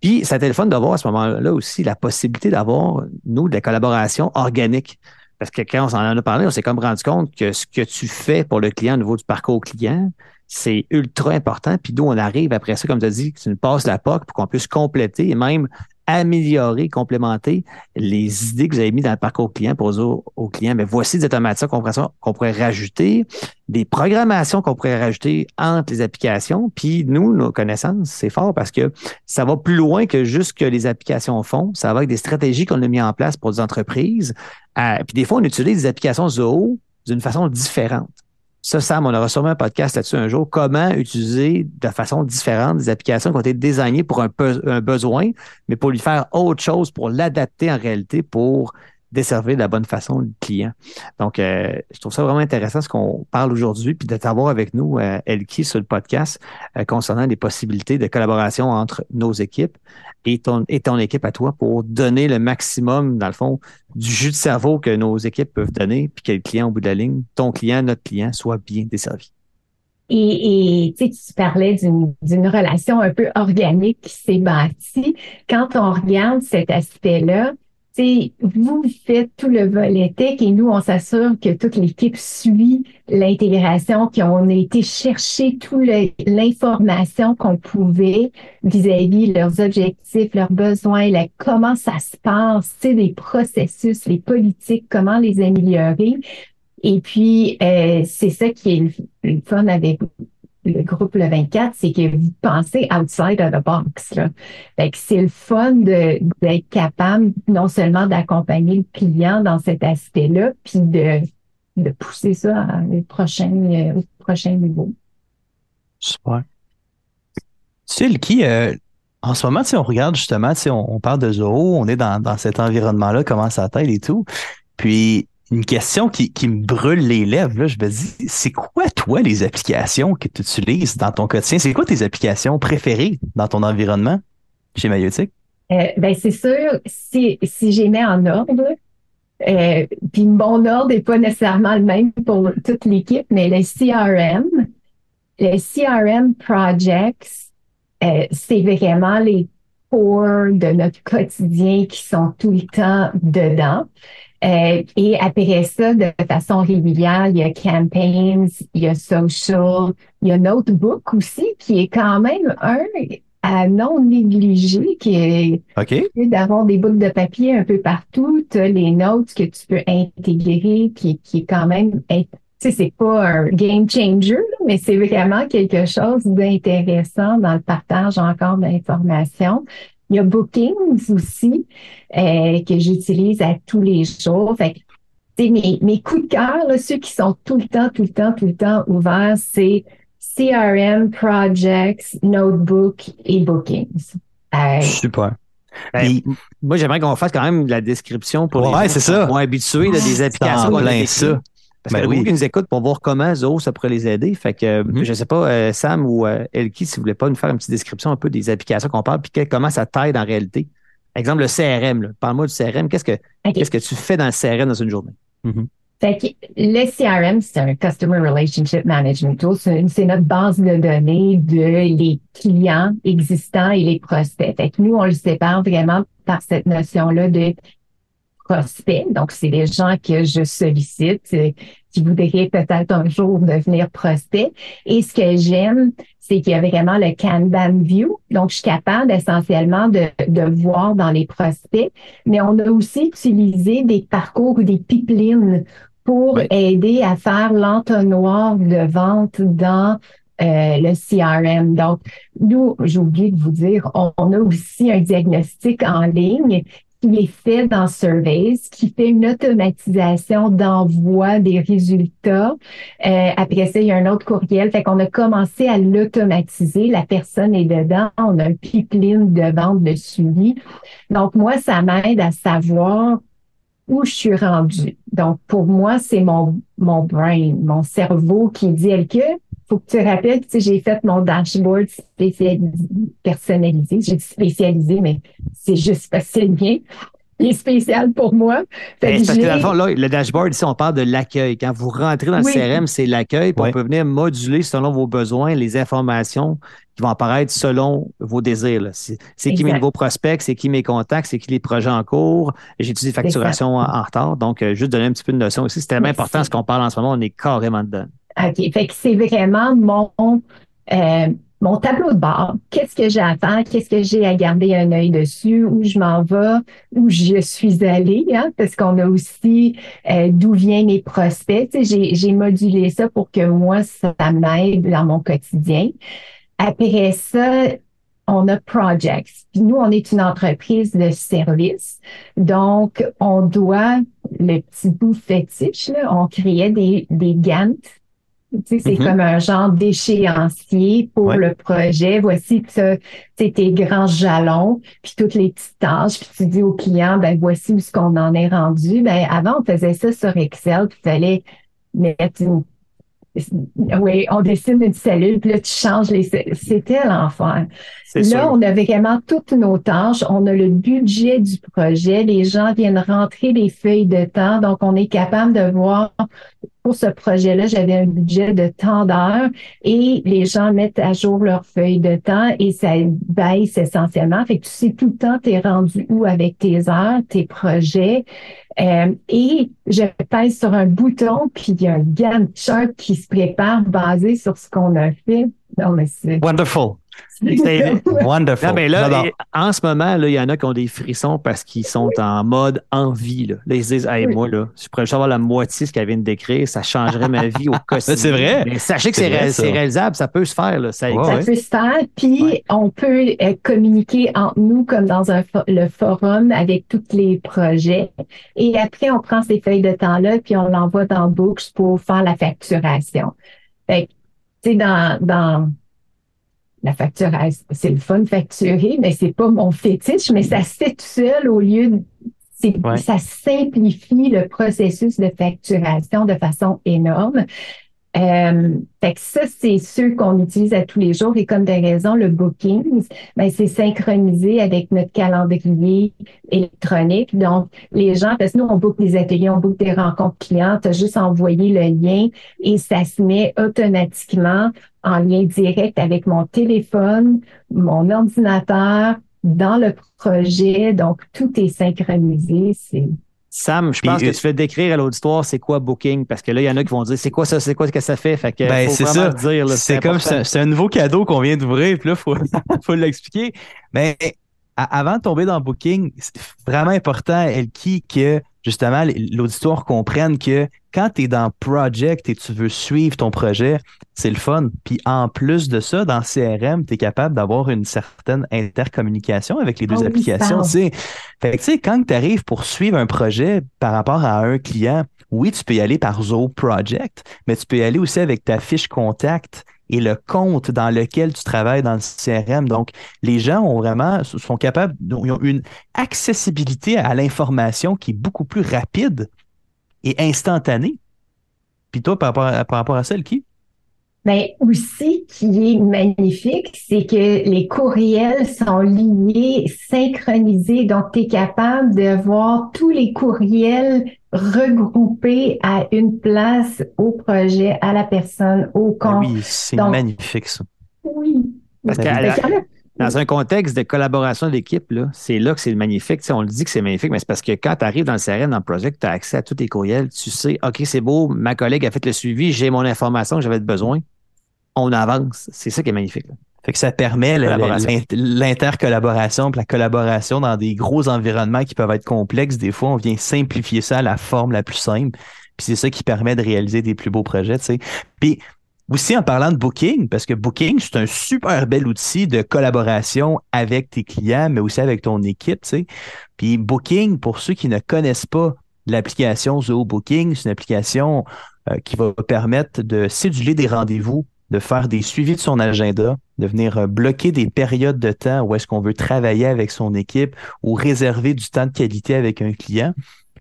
Puis, ça a été le fun d'avoir à ce moment-là aussi la possibilité d'avoir, nous, de la collaboration organique. Parce que quand on s'en a parlé, on s'est comme rendu compte que ce que tu fais pour le client au niveau du parcours client, c'est ultra important. Puis d'où on arrive après ça, comme tu as dit, tu nous passes la POC pour qu'on puisse compléter et même améliorer, complémenter les idées que vous avez mis dans le parcours client pour dire aux clients, mais voici des automatisations qu'on pourrait, rajouter, des programmations qu'on pourrait rajouter entre les applications. Puis nous, nos connaissances, c'est fort parce que ça va plus loin que juste que les applications font. Ça va avec des stratégies qu'on a mis en place pour des entreprises. Euh, puis des fois, on utilise des applications Zoho d'une façon différente. Ça, Sam, on aura sûrement un podcast là-dessus un jour. Comment utiliser de façon différente des applications qui ont été designées pour un, besoin, mais pour lui faire autre chose, pour l'adapter en réalité, pour desservir de la bonne façon le client. Donc, euh, je trouve ça vraiment intéressant ce qu'on parle aujourd'hui, puis de t'avoir avec nous, euh, Elki, sur le podcast, euh, concernant les possibilités de collaboration entre nos équipes et ton, et ton équipe à toi pour donner le maximum, dans le fond, du jus de cerveau que nos équipes peuvent donner, puis que le client au bout de la ligne, ton client, notre client, soit bien desservi. Et, et tu parlais d'une relation un peu organique qui s'est bâtie. Quand on regarde cet aspect-là, vous faites tout le volet tech et nous, on s'assure que toute l'équipe suit l'intégration, qu'on a été chercher toute l'information qu'on pouvait vis-à-vis leurs objectifs, leurs besoins, comment ça se passe, les processus, les politiques, comment les améliorer. Et puis, euh, c'est ça qui est le, fun avec le groupe Le 24, c'est que vous pensez outside of the box. Fait que c'est le fun d'être capable non seulement d'accompagner le client dans cet aspect-là, puis de, de pousser ça à euh, au prochain niveau. Super. Tu qui, euh, en ce moment, si on regarde justement, on, on parle de Zoho, on est dans, dans cet environnement-là, comment ça t'aide et tout. Puis, une question qui, qui, me brûle les lèvres, là, je me dis, c'est quoi, toi, les applications que tu utilises dans ton quotidien? C'est quoi tes applications préférées dans ton environnement chez Mayotic? Euh, ben, c'est sûr, si, si j'ai mis en ordre, euh, puis mon ordre n'est pas nécessairement le même pour toute l'équipe, mais le CRM, les CRM projects, euh, c'est vraiment les core de notre quotidien qui sont tout le temps dedans. Euh, et après ça, de façon régulière, il y a campaigns, il y a social, il y a notebook aussi, qui est quand même un à non négliger, qui est d'avoir des boucles de papier un peu partout, tu as les notes que tu peux intégrer, qui, qui est quand même, tu sais, c'est pas un game changer, mais c'est vraiment quelque chose d'intéressant dans le partage encore d'informations. Il y a Bookings aussi euh, que j'utilise à tous les jours. Fait mes, mes coups de cœur, ceux qui sont tout le temps, tout le temps, tout le temps ouverts, c'est CRM, Projects, Notebook et Bookings. Euh, Super. Ben, moi, j'aimerais qu'on fasse quand même la description pour ouais, les gens qui habitués des applications. plein ça. Parce ben oui. qui nous écoutent pour voir comment Zoho, ça pourrait les aider. Fait que, mm-hmm. je ne sais pas, euh, Sam ou euh, Elki, si vous voulez pas nous faire une petite description un peu des applications qu'on parle, puis comment ça t'aide en réalité. Exemple, le CRM. Parle-moi du CRM. Qu'est-ce que, qu'est-ce que tu fais dans le CRM dans une journée? Fait que le CRM, c'est un Customer Relationship Management Tool. C'est notre base de données de les clients existants et les prospects. Fait que nous, on le sépare vraiment par cette notion-là de prospects. Donc, c'est des gens que je sollicite, euh, qui voudraient peut-être un jour devenir prospects. Et ce que j'aime, c'est qu'il y a vraiment le Kanban View. Donc, je suis capable essentiellement de, de voir dans les prospects, mais on a aussi utilisé des parcours ou des pipelines pour aider à faire l'entonnoir de vente dans euh, le CRM. Donc, nous, j'ai oublié de vous dire, on, a aussi un diagnostic en ligne qui est fait dans Surveys, qui fait une automatisation d'envoi des résultats. Euh, après ça, il y a un autre courriel. Fait qu'on a commencé à l'automatiser. La personne est dedans. On a un pipeline de vente de suivi. Donc, moi, ça m'aide à savoir où je suis rendue. Donc, pour moi, c'est mon, mon brain, mon cerveau qui dit, que faut que tu rappelles, tu sais, j'ai fait mon dashboard spécialisé, personnalisé. J'ai dit spécialisé, mais c'est juste parce que c'est le mien. Il est spécial pour moi. Ben, parce que dans le fond, là, le dashboard, ici, on parle de l'accueil. Quand vous rentrez dans le CRM, c'est l'accueil. On peut venir moduler selon vos besoins les informations qui vont apparaître selon vos désirs. C'est qui mes nouveaux prospects, c'est qui mes contacts, c'est qui les projets en cours. J'ai utilisé facturation en, retard. Donc, euh, juste donner un petit peu de notion aussi. C'est tellement important ce qu'on parle en ce moment. On est carrément dedans. OK. Fait que c'est vraiment mon, euh, mon tableau de bord. Qu'est-ce que j'ai à faire? Qu'est-ce que j'ai à garder un œil dessus? Où je m'en vais? Où je suis allée? Hein? Parce qu'on a aussi euh, d'où viennent mes prospects. J'ai modulé ça pour que moi, ça m'aide dans mon quotidien. Après ça, on a projects. Nous, on est une entreprise de service. Donc, on doit, le petit bout fétiche, là, on créait des, des Gantt c'est mm-hmm. comme un genre d'échéancier pour le projet. Voici tes grands jalons, puis toutes les petites tâches, puis tu dis au client, ben voici où ce qu'on en est rendu. Ben avant, on faisait ça sur Excel, puis il fallait mettre une oui, on dessine une cellule, puis là, tu changes les C'était l'enfer. Là, on a vraiment toutes nos tâches. On a le budget du projet. Les gens viennent rentrer les feuilles de temps. Donc, on est capable de voir pour ce projet-là, j'avais un budget de temps d'heures et les gens mettent à jour leurs feuilles de temps et ça baisse essentiellement. Fait que tu sais tout le temps, tu es rendu où avec tes heures, tes projets. Euh, et je pèse sur un bouton, puis il y a un Gantt chart qui se prépare basé sur ce qu'on a fait. Non, mais c'est... Wonderful. C'est- Wonderful. Non, mais là, en ce moment, là, il y en a qui ont des frissons parce qu'ils sont en mode envie. Là, Là, ils se disent, hey, moi, là, si je pourrais juste avoir la moitié de ce qu'elle vient de décrire, ça changerait ma vie au quotidien. c'est vrai. Mais sachez que C'est c'est vrai, ré- ça. c'est réalisable, ça peut se faire. Là, ça Ouais, existe. Ça ouais. peut se faire, puis Ouais. on peut euh, communiquer entre nous comme dans un fo- le forum avec tous les projets. Et après, on prend ces feuilles de temps-là, puis on l'envoie dans Books pour faire la facturation. Fait que, tu sais, dans, dans la facturation, c'est le fun facturer, mais c'est pas mon fétiche, mais ça se fait tout seul au lieu de Ouais. ça simplifie le processus de facturation de façon énorme. Euh, fait que ça, c'est ceux qu'on utilise à tous les jours. Et comme de raison, le Bookings, ben, c'est synchronisé avec notre calendrier électronique. Donc, les gens, parce que nous, on book des ateliers, on book des rencontres clients, tu as juste envoyé le lien et ça se met automatiquement en lien direct avec mon téléphone, mon ordinateur, dans le projet. Donc, tout est synchronisé. C'est Sam, je pense que tu fais décrire à l'auditoire c'est quoi Booking parce que là, il y en a qui vont dire c'est quoi ça, c'est quoi que ça fait? Fait que Ben, faut c'est vraiment ça. le dire. là, C'est comme c'est un- c'est un nouveau cadeau qu'on vient d'ouvrir, puis là, faut, faut l'expliquer. Mais avant de tomber dans Booking, c'est vraiment important, Elki, que justement l'auditoire comprenne que quand tu es dans Project et tu veux suivre ton projet, c'est le fun. Puis en plus de ça, dans CRM, tu es capable d'avoir une certaine intercommunication avec les deux Ah applications. ça. tu sais. Fait que tu sais, quand tu arrives pour suivre un projet par rapport à un client, oui, tu peux y aller par Zoho Project, mais tu peux y aller aussi avec ta fiche contact et le compte dans lequel tu travailles dans le CRM. Donc, les gens ont vraiment, sont capables, ils ont une accessibilité à l'information qui est beaucoup plus rapide et instantanée. Puis toi, par rapport à, par rapport qui? Mais Ben, aussi, qui est magnifique, c'est que les courriels sont liés, synchronisés. Donc, tu es capable de voir tous les courriels regroupés à une place, au projet, à la personne, au Ben compte. oui, c'est magnifique ça. Oui. Parce Fait qu'à la- Dans un contexte de collaboration d'équipe, là, c'est là que c'est magnifique. On le dit que c'est magnifique, mais c'est parce que quand tu arrives dans le CRM, dans le project, tu as accès à tous tes courriels, tu sais, OK, c'est beau, ma collègue a fait le suivi, j'ai mon information que j'avais besoin. On avance. C'est ça qui est magnifique. là. Fait que ça permet l'intercollaboration, puis la collaboration dans des gros environnements qui peuvent être complexes. Des fois, on vient simplifier ça à la forme la plus simple. Puis c'est ça qui permet de réaliser des plus beaux projets. Puis aussi en parlant de Booking, parce que Booking, c'est un super bel outil de collaboration avec tes clients, mais aussi avec ton équipe. Puis Booking, pour ceux qui ne connaissent pas l'application Zoho Booking, c'est une application euh, qui va permettre de céduler des rendez-vous, de faire des suivis de son agenda, de venir euh, bloquer des périodes de temps où est-ce qu'on veut travailler avec son équipe ou réserver du temps de qualité avec un client.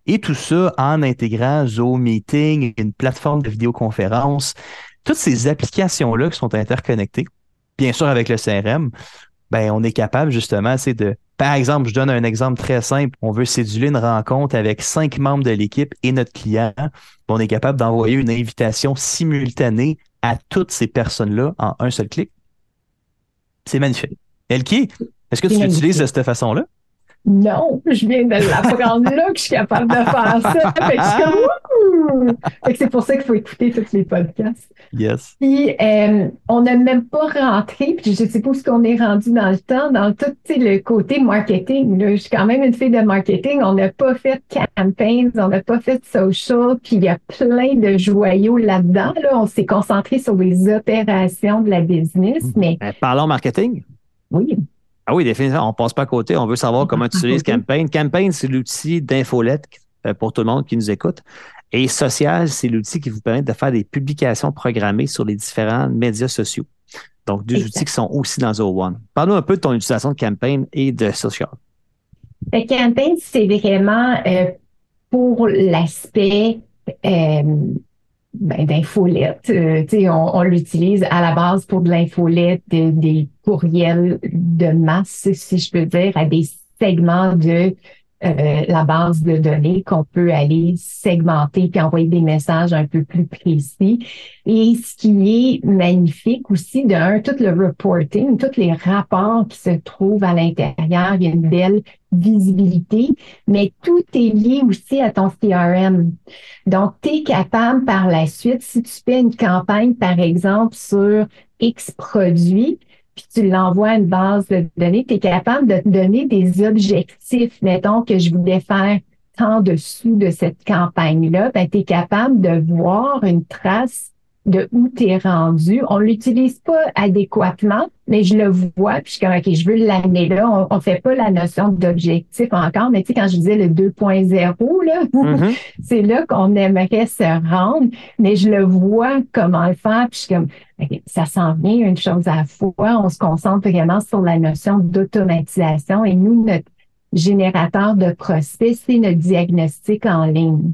Et tout ça en intégrant Zoom Meeting, une plateforme de vidéoconférence, toutes ces applications-là qui sont interconnectées, bien sûr avec le CRM, ben, on est capable justement, c'est de, par exemple, je donne un exemple très simple, on veut céduler une rencontre avec cinq membres de l'équipe et notre client, on est capable d'envoyer une invitation simultanée à toutes ces personnes-là en un seul clic. C'est magnifique. Elki, est-ce que tu l'utilises de cette façon-là? Non, je viens de l'apprendre là que je suis capable de faire ça. Fait que je suis comme, Wouhou! Fait que c'est pour ça qu'il faut écouter tous les podcasts. Yes. Puis, euh, on n'a même pas rentré, puis je sais pas où ce qu'on est rendu dans le temps, dans tout le côté marketing. Là. Je suis quand même une fille de marketing. On n'a pas fait campaigns, on n'a pas fait social, puis il y a plein de joyaux là-dedans. Là. On s'est concentré sur les opérations de la business, mais Euh, parlons marketing. oui, Ah oui, définitivement, on passe pas à côté. On veut savoir comment côté. Campaign. Campaign, c'est l'outil d'infolette euh, pour tout le monde qui nous écoute. Et Social, c'est l'outil qui vous permet de faire des publications programmées sur les différents médias sociaux. Donc, deux outils qui sont aussi dans Zoho One. Parle-nous un peu de ton utilisation de Campaign et de Social. Le campaign, c'est vraiment euh, pour l'aspect euh, ben, d'infolette. Euh, on, on l'utilise à la base pour de l'infolette, de- des courriels de masse, si je peux dire, à des segments de euh, la base de données qu'on peut aller segmenter puis envoyer des messages un peu plus précis. Et ce qui est magnifique aussi, d'un, tout le reporting, tous les rapports qui se trouvent à l'intérieur, il y a une belle visibilité, mais tout est lié aussi à ton CRM. Donc, tu es capable par la suite, si tu fais une campagne, par exemple, sur X produits, puis tu l'envoies à une base de données, tu es capable de te donner des objectifs. Mettons que je voulais faire tant dessous de cette campagne-là, ben, tu es capable de voir une trace de où tu es rendu. On l'utilise pas adéquatement, mais je le vois, puis je suis comme, OK, je veux l'amener là. On, on fait pas la notion d'objectif encore, mais tu sais, quand je disais le 2.0, là, Mhm. c'est là qu'on aimerait se rendre, mais je le vois comment le faire, puis je suis comme, OK, ça s'en vient une chose à la fois. On se concentre vraiment sur la notion d'automatisation et nous, notre générateur de prospects, c'est notre diagnostic en ligne.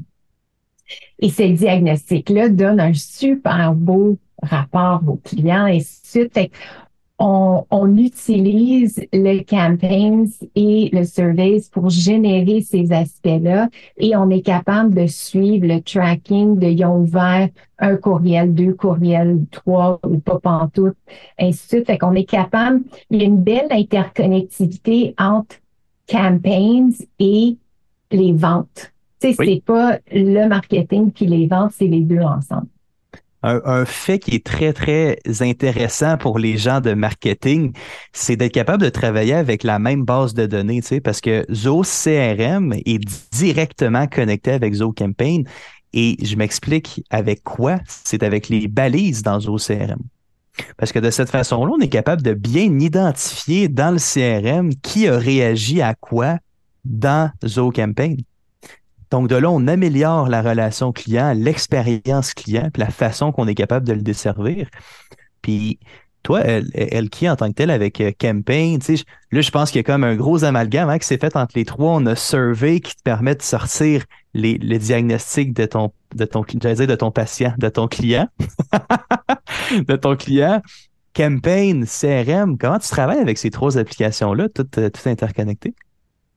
Et ce diagnostic-là donne un super beau rapport aux clients et suite. On, on utilise le campaigns et le surveys pour générer ces aspects-là et on est capable de suivre le tracking de ils ont ouvert un courriel, deux courriels, trois ou pas pantoute, ainsi de suite. Fait qu'on est capable, il y a une belle interconnectivité entre campaigns et les ventes. Tu sais, Oui. c'est pas le marketing puis les ventes, c'est les deux ensemble. Un, un fait qui est très, très intéressant pour les gens de marketing, c'est d'être capable de travailler avec la même base de données, tu sais, parce que Zoho CRM est directement connecté avec Zoho Campaign. Et je m'explique avec quoi? C'est avec les balises dans Zoho CRM. Parce que de cette façon-là, on est capable de bien identifier dans le CRM qui a réagi à quoi dans Zoho Campaign. Donc, de là, on améliore la relation client, l'expérience client, puis la façon qu'on est capable de le desservir. Puis, toi, El- Elki, en tant que tel, avec euh, Campaign, tu sais, là, je pense qu'il y a comme un gros amalgame hein, qui s'est fait entre les trois. On a Survey qui te permet de sortir les, le diagnostic de ton, de ton, dire de ton patient, de ton client, de ton client. Campaign, CRM, comment tu travailles avec ces trois applications-là, toutes, euh, toutes interconnectées?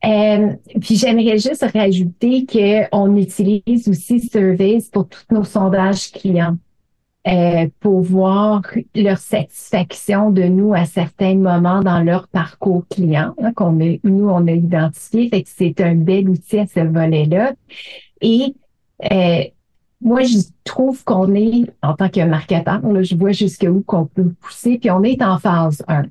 Euh, puis j'aimerais juste rajouter qu'on utilise aussi Surveys pour tous nos sondages clients. euh, pour voir leur satisfaction de nous à certains moments dans leur parcours client hein, qu'on a, nous on a identifié. Fait que c'est un bel outil à ce volet-là. Et euh, moi, je trouve qu'on est, en tant que marketeur, là, je vois jusqu'où qu'on peut pousser, puis on est en phase 1.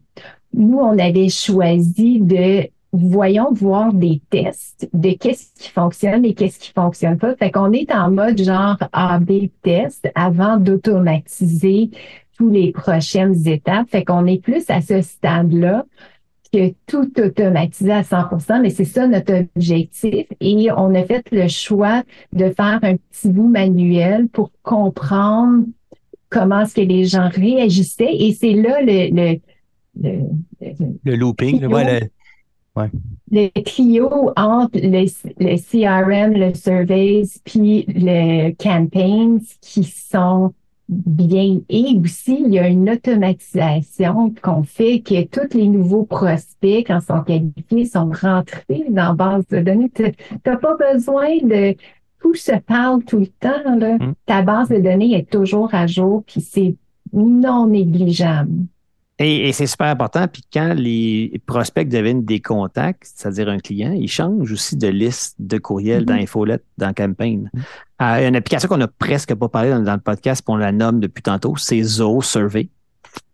Nous, on avait choisi de voyons voir des tests de qu'est-ce qui fonctionne et qu'est-ce qui fonctionne pas. Fait qu'on est en mode genre A-B test avant d'automatiser tous les prochaines étapes. Fait qu'on est plus à ce stade-là que tout automatiser à 100% mais c'est ça notre objectif. Et on a fait le choix de faire un petit bout manuel pour comprendre comment est-ce que les gens réagissaient. Et c'est là le, le, le, le- Le looping, ouais, le- le trio entre le, le CRM, le surveys, puis le campaigns qui sont bien. Et aussi, il y a une automatisation qu'on fait que tous les nouveaux prospects, quand ils sont qualifiés, sont rentrés dans la base de données. Tu n'as pas besoin de tout se parle tout le temps. Là. Mm. Ta base de données est toujours à jour, puis c'est non négligeable. Et, et c'est super important. Puis quand les prospects deviennent des contacts, c'est-à-dire un client, ils changent aussi de liste de courriels dans Mhm. Infolette, dans Campaign. Euh, une application qu'on n'a presque pas parlé dans, dans le podcast, puis on la nomme depuis tantôt, c'est Zoho Survey.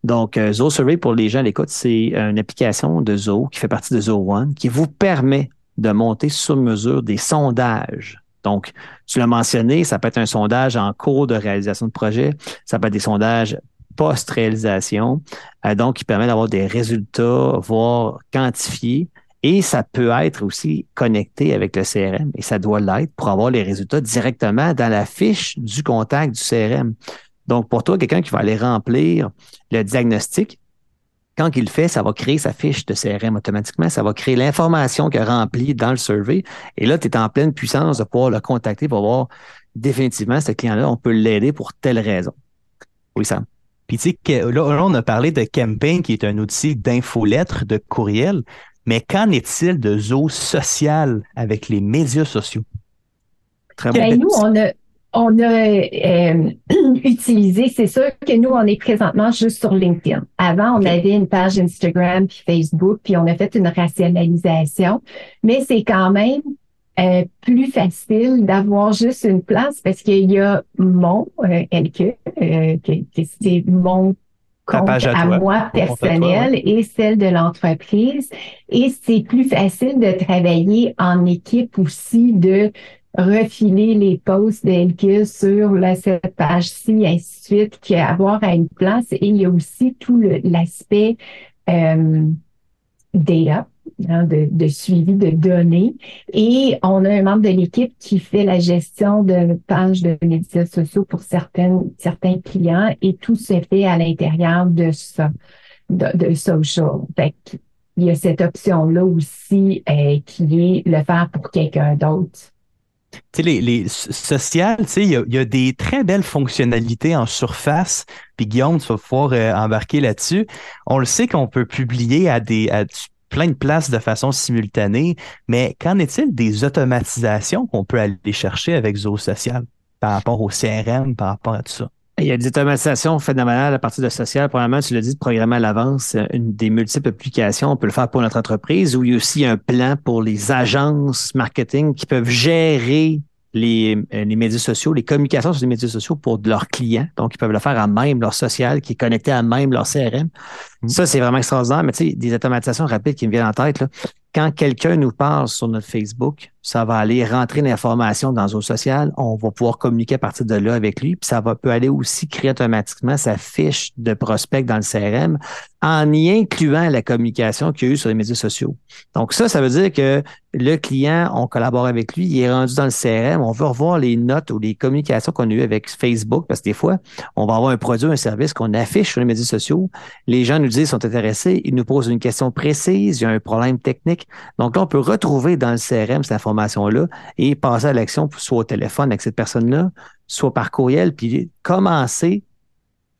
Donc, euh, Zoho Survey, pour les gens à l'écoute, c'est une application de Zoho qui fait partie de Zoho One qui vous permet de monter sur mesure des sondages. Donc, tu l'as mentionné, ça peut être un sondage en cours de réalisation de projet, ça peut être des sondages post-réalisation, euh, donc qui permet d'avoir des résultats, voire quantifiés. Et ça peut être aussi connecté avec le CRM et ça doit l'être pour avoir les résultats directement dans la fiche du contact du CRM. Donc, pour toi, quelqu'un qui va aller remplir le diagnostic, quand il le fait, ça va créer sa fiche de CRM automatiquement. Ça va créer l'information qu'il a remplie dans le survey. Et là, tu es en pleine puissance de pouvoir le contacter pour voir définitivement ce client-là, on peut l'aider pour telle raison. Oui, Sam. Puis tu sais, que là, on a parlé de Campaign, qui est un outil d'infolettre, de courriel, mais qu'en est-il de Zoho social avec les médias sociaux? Très bon. nous, on a, on a euh, utilisé, c'est sûr que nous, on est présentement juste sur LinkedIn. Avant, on avait une page Instagram puis Facebook, puis on a fait une rationalisation, mais c'est quand même euh, plus facile d'avoir juste une place parce qu'il y a mon euh, LQ, euh, que, c'est mon compte à, moi personnel et celle de l'entreprise. Et c'est plus facile de travailler en équipe aussi, de refiler les posts d'Elkis sur la, cette page-ci, ainsi de suite, qu'avoir à une place. Et il y a aussi tout l'aspect euh, data, hein, de, suivi de données. Et on a un membre de l'équipe qui fait la gestion de pages de médias sociaux pour certaines, certains clients et tout se fait à l'intérieur de ça, de, social. Il y a cette option-là aussi euh, qui est le faire pour quelqu'un d'autre. Tu sais, les, les sociales, tu sais, il y a, des très belles fonctionnalités en surface. Puis Guillaume, tu vas pouvoir euh, embarquer là-dessus. On le sait qu'on peut publier à des plein de places de façon simultanée, mais qu'en est-il des automatisations qu'on peut aller chercher avec Zoho Social par rapport au CRM, par rapport à tout ça? Il y a des automatisations phénoménales à partir de social. Premièrement, tu l'as dit, de programmer à l'avance une des multiples applications. On peut le faire pour notre entreprise ou il y a aussi un plan pour les agences marketing qui peuvent gérer les, euh, les, médias sociaux, les communications sur les médias sociaux pour leurs clients. Donc, ils peuvent le faire à même leur social, qui est connecté à même leur CRM. Mm. Ça, c'est vraiment extraordinaire. Mais tu sais, des automatisations rapides qui me viennent en tête. Là. Quand quelqu'un nous parle sur notre Facebook, ça va aller rentrer l'information dans Zoho Social. On va pouvoir communiquer à partir de là avec lui. Puis ça va peut aller aussi créer automatiquement sa fiche de prospect dans le CRM en y incluant la communication qu'il y a eu sur les médias sociaux. Donc ça, ça veut dire que le client, on collabore avec lui, il est rendu dans le CRM, on veut revoir les notes ou les communications qu'on a eues avec Facebook, parce que des fois, on va avoir un produit, un service qu'on affiche sur les médias sociaux. Les gens nous disent, sont intéressés, ils nous posent une question précise, il y a un problème technique. Donc là, on peut retrouver dans le CRM cette information-là et passer à l'action, soit au téléphone avec cette personne-là, soit par courriel, puis commencer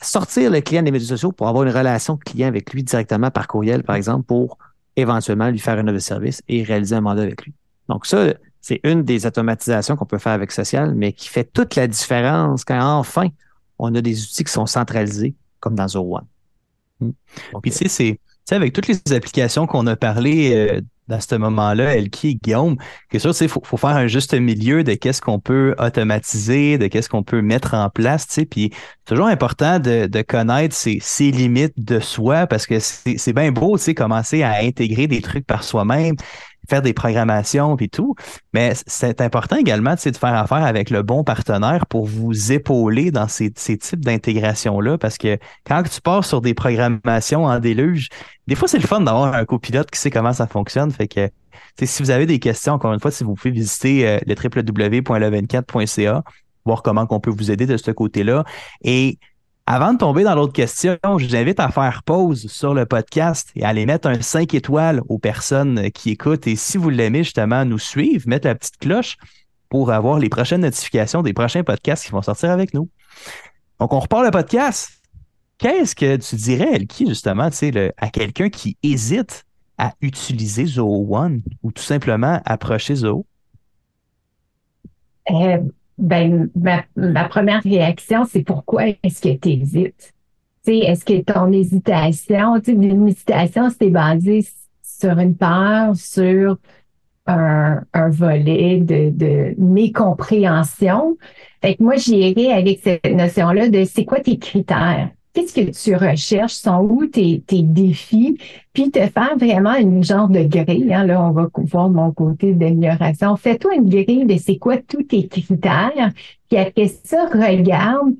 sortir le client des médias sociaux pour avoir une relation client avec lui directement par courriel, par exemple, pour éventuellement lui faire un offre service et réaliser un mandat avec lui. Donc ça, c'est une des automatisations qu'on peut faire avec Social, mais qui fait toute la différence quand enfin on a des outils qui sont centralisés, comme dans Zero One. Hmm. Puis tu sais, c'est avec toutes les applications qu'on a parlé euh, dans ce moment-là, Elki et Guillaume, que ça, il faut, faut, faire un juste milieu de qu'est-ce qu'on peut automatiser, de qu'est-ce qu'on peut mettre en place, tu sais, puis toujours important de, de connaître ses, ses, limites de soi parce que c'est bien beau, tu sais, commencer à intégrer des trucs par soi-même, faire des programmations et tout. Mais c'est important également de faire affaire avec le bon partenaire pour vous épauler dans ces, ces types d'intégration-là. Parce que quand tu pars sur des programmations en déluge, des fois, c'est le fun d'avoir un copilote qui sait comment ça fonctionne. Fait que si vous avez des questions, encore une fois, si vous pouvez visiter euh, le www.le24.ca, voir comment on peut vous aider de ce côté-là. Et avant de tomber dans l'autre question, je vous invite à faire pause sur le podcast et à aller mettre un 5 étoiles aux personnes qui écoutent. Et si vous l'aimez, justement, nous suivre, mettre la petite cloche pour avoir les prochaines notifications des prochains podcasts qui vont sortir avec nous. Donc, on repart le podcast. Qu'est-ce que tu dirais, Elki, justement, le, à quelqu'un qui hésite à utiliser Zoho One ou tout simplement approcher Zoho? Euh, ben, ma, première réaction, c'est pourquoi est-ce que tu hésites? Est-ce que ton hésitation, une hésitation, c'est basé sur une peur, sur un, un volet de, de mécompréhension. Fait que moi, j'irai avec cette notion-là de c'est quoi tes critères? Qu'est-ce que tu recherches, sont où tes, tes défis, puis te faire vraiment une genre de grille. Hein, là, on va voir mon côté d'amélioration. Fais-toi une grille de c'est quoi tous tes critères, puis après ça, regarde.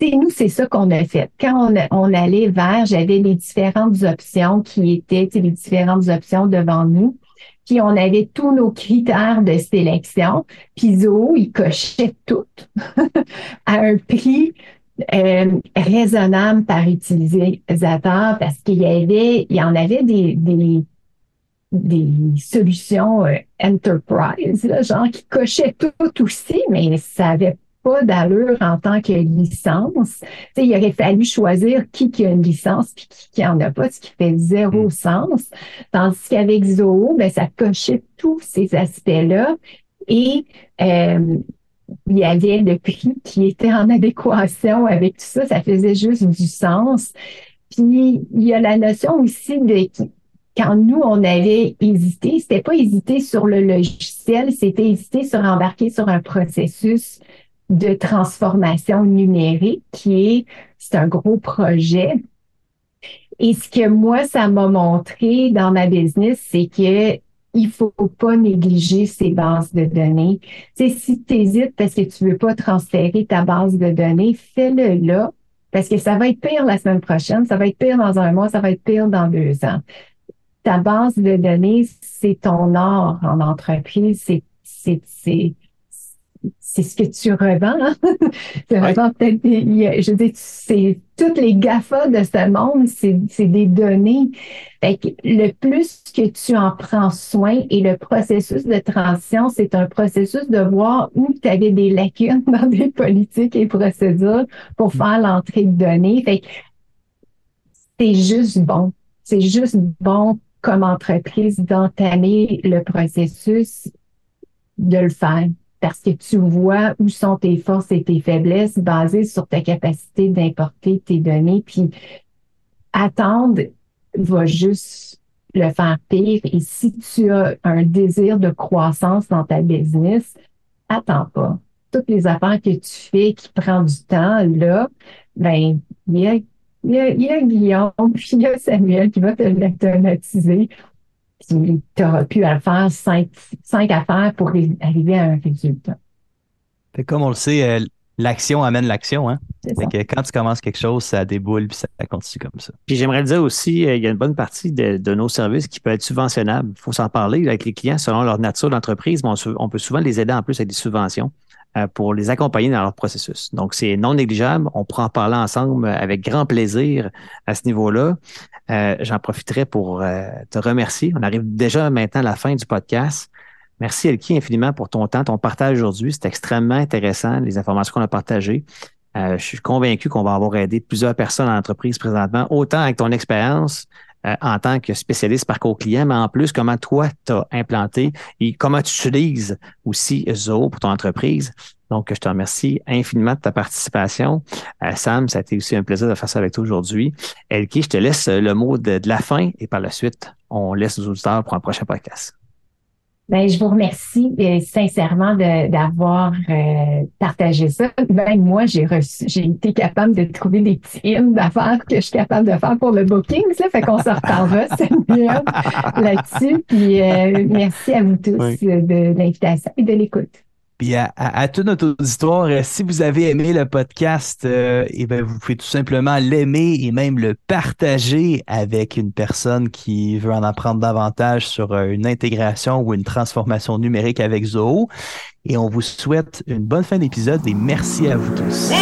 nous, c'est ça qu'on a fait. Quand on, allait vers, j'avais les différentes options qui étaient, les différentes options devant nous puis on avait tous nos critères de sélection. Puis Zoho, il cochait toutes à un prix euh, raisonnable par utilisateur parce qu'il y avait, il y en avait des, des, des solutions euh, enterprise, là, genre qui cochaient tout aussi, mais ça avait pas d'allure en tant que licence. sais, il aurait fallu choisir qui qui a une licence puis qui qui en a pas, ce qui fait zéro mm. sens. Tandis qu'avec Zoho, ben, ça cochait tous ces aspects-là. Et euh, il y avait le prix qui était en adéquation avec tout ça, ça faisait juste du sens. Puis il y a la notion aussi de quand nous on avait hésité, c'était pas hésiter sur le logiciel, c'était hésiter sur embarquer sur un processus de transformation numérique qui est c'est un gros projet Et ce que moi, ça m'a montré dans ma business, c'est que il faut pas négliger ces bases de données. Si tu hésites parce que tu veux pas transférer ta base de données, fais-le là, parce que ça va être pire la semaine prochaine, ça va être pire dans un mois, ça va être pire dans deux ans. Ta base de données, c'est ton or en entreprise, c'est, c'est, c'est, c'est ce que tu revends. Hein? tu revends peut-être, je dis, c'est toutes les GAFA de ce monde, c'est des données. Fait que le plus que tu en prends soin et le processus de transition, c'est un processus de voir où tu avais des lacunes dans des politiques et procédures pour mm. faire l'entrée de données. Fait que c'est juste bon. C'est juste bon comme entreprise d'entamer le processus de le faire parce que tu vois où sont tes forces et tes faiblesses basées sur ta capacité d'importer tes données. Puis attendre va juste le faire pire. Et si tu as un désir de croissance dans ta business, attends pas. Toutes les affaires que tu fais qui prennent du temps, là, ben, il y a, il y a, Guillaume, puis il y a Samuel qui va te l'automatiser tu auras pu faire cinq, cinq affaires pour arriver à un résultat. comme on le sait, euh, l'action amène l'action. Hein? Que quand tu commences quelque chose, ça déboule puis ça continue comme ça. Puis j'aimerais dire aussi, euh, il y a une bonne partie de, nos services qui peut être subventionnables. Il faut s'en parler avec les clients selon leur nature d'entreprise, mais on, peut souvent les aider en plus avec des subventions pour les accompagner dans leur processus. Donc, c'est non négligeable. On pourra en parler ensemble avec grand plaisir à ce niveau-là. Euh, j'en profiterai pour euh, te remercier. On arrive déjà maintenant à la fin du podcast. Merci Elki infiniment pour ton temps, ton partage aujourd'hui. C'est extrêmement intéressant, les informations qu'on a partagées. Euh, je suis convaincu qu'on va avoir aidé plusieurs personnes en entreprise présentement, autant avec ton expérience en tant que spécialiste parcours client, mais en plus, comment toi, tu as implanté et comment tu utilises aussi Zoho pour ton entreprise. Donc, je te remercie infiniment de ta participation. Euh, Sam, ça a été aussi un plaisir de faire ça avec toi aujourd'hui. Elki, je te laisse le mot de, la fin et par la suite, on laisse nos auditeurs pour un prochain podcast. Ben, je vous remercie euh, sincèrement d'avoir euh, partagé ça. Ben, moi, j'ai reçu, j'ai été capable de trouver des petits hymnes d'affaires que je suis capable de faire pour le booking. Ça fait qu'on se reparlera là-dessus. Puis merci à vous tous de l'invitation et de l'écoute. Puis à, toute notre auditoire, euh, si vous avez aimé le podcast, euh, eh ben, vous pouvez tout simplement l'aimer et même le partager avec une personne qui veut en apprendre davantage sur euh, une intégration ou une transformation numérique avec Zoho. Et on vous souhaite une bonne fin d'épisode et merci à vous tous.